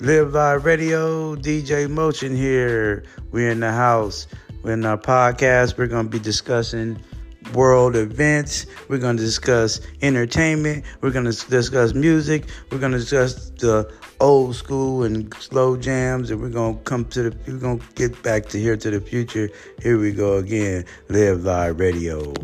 Live Live Radio, DJ Motion here. We're in the house. We're in our podcast. We're going to be discussing world events. We're going to discuss entertainment. We're going to discuss music. We're going to discuss the old school and slow jams. And we're going to come to the, we're going to get back to here to the future. Here we go again. Live Live Radio.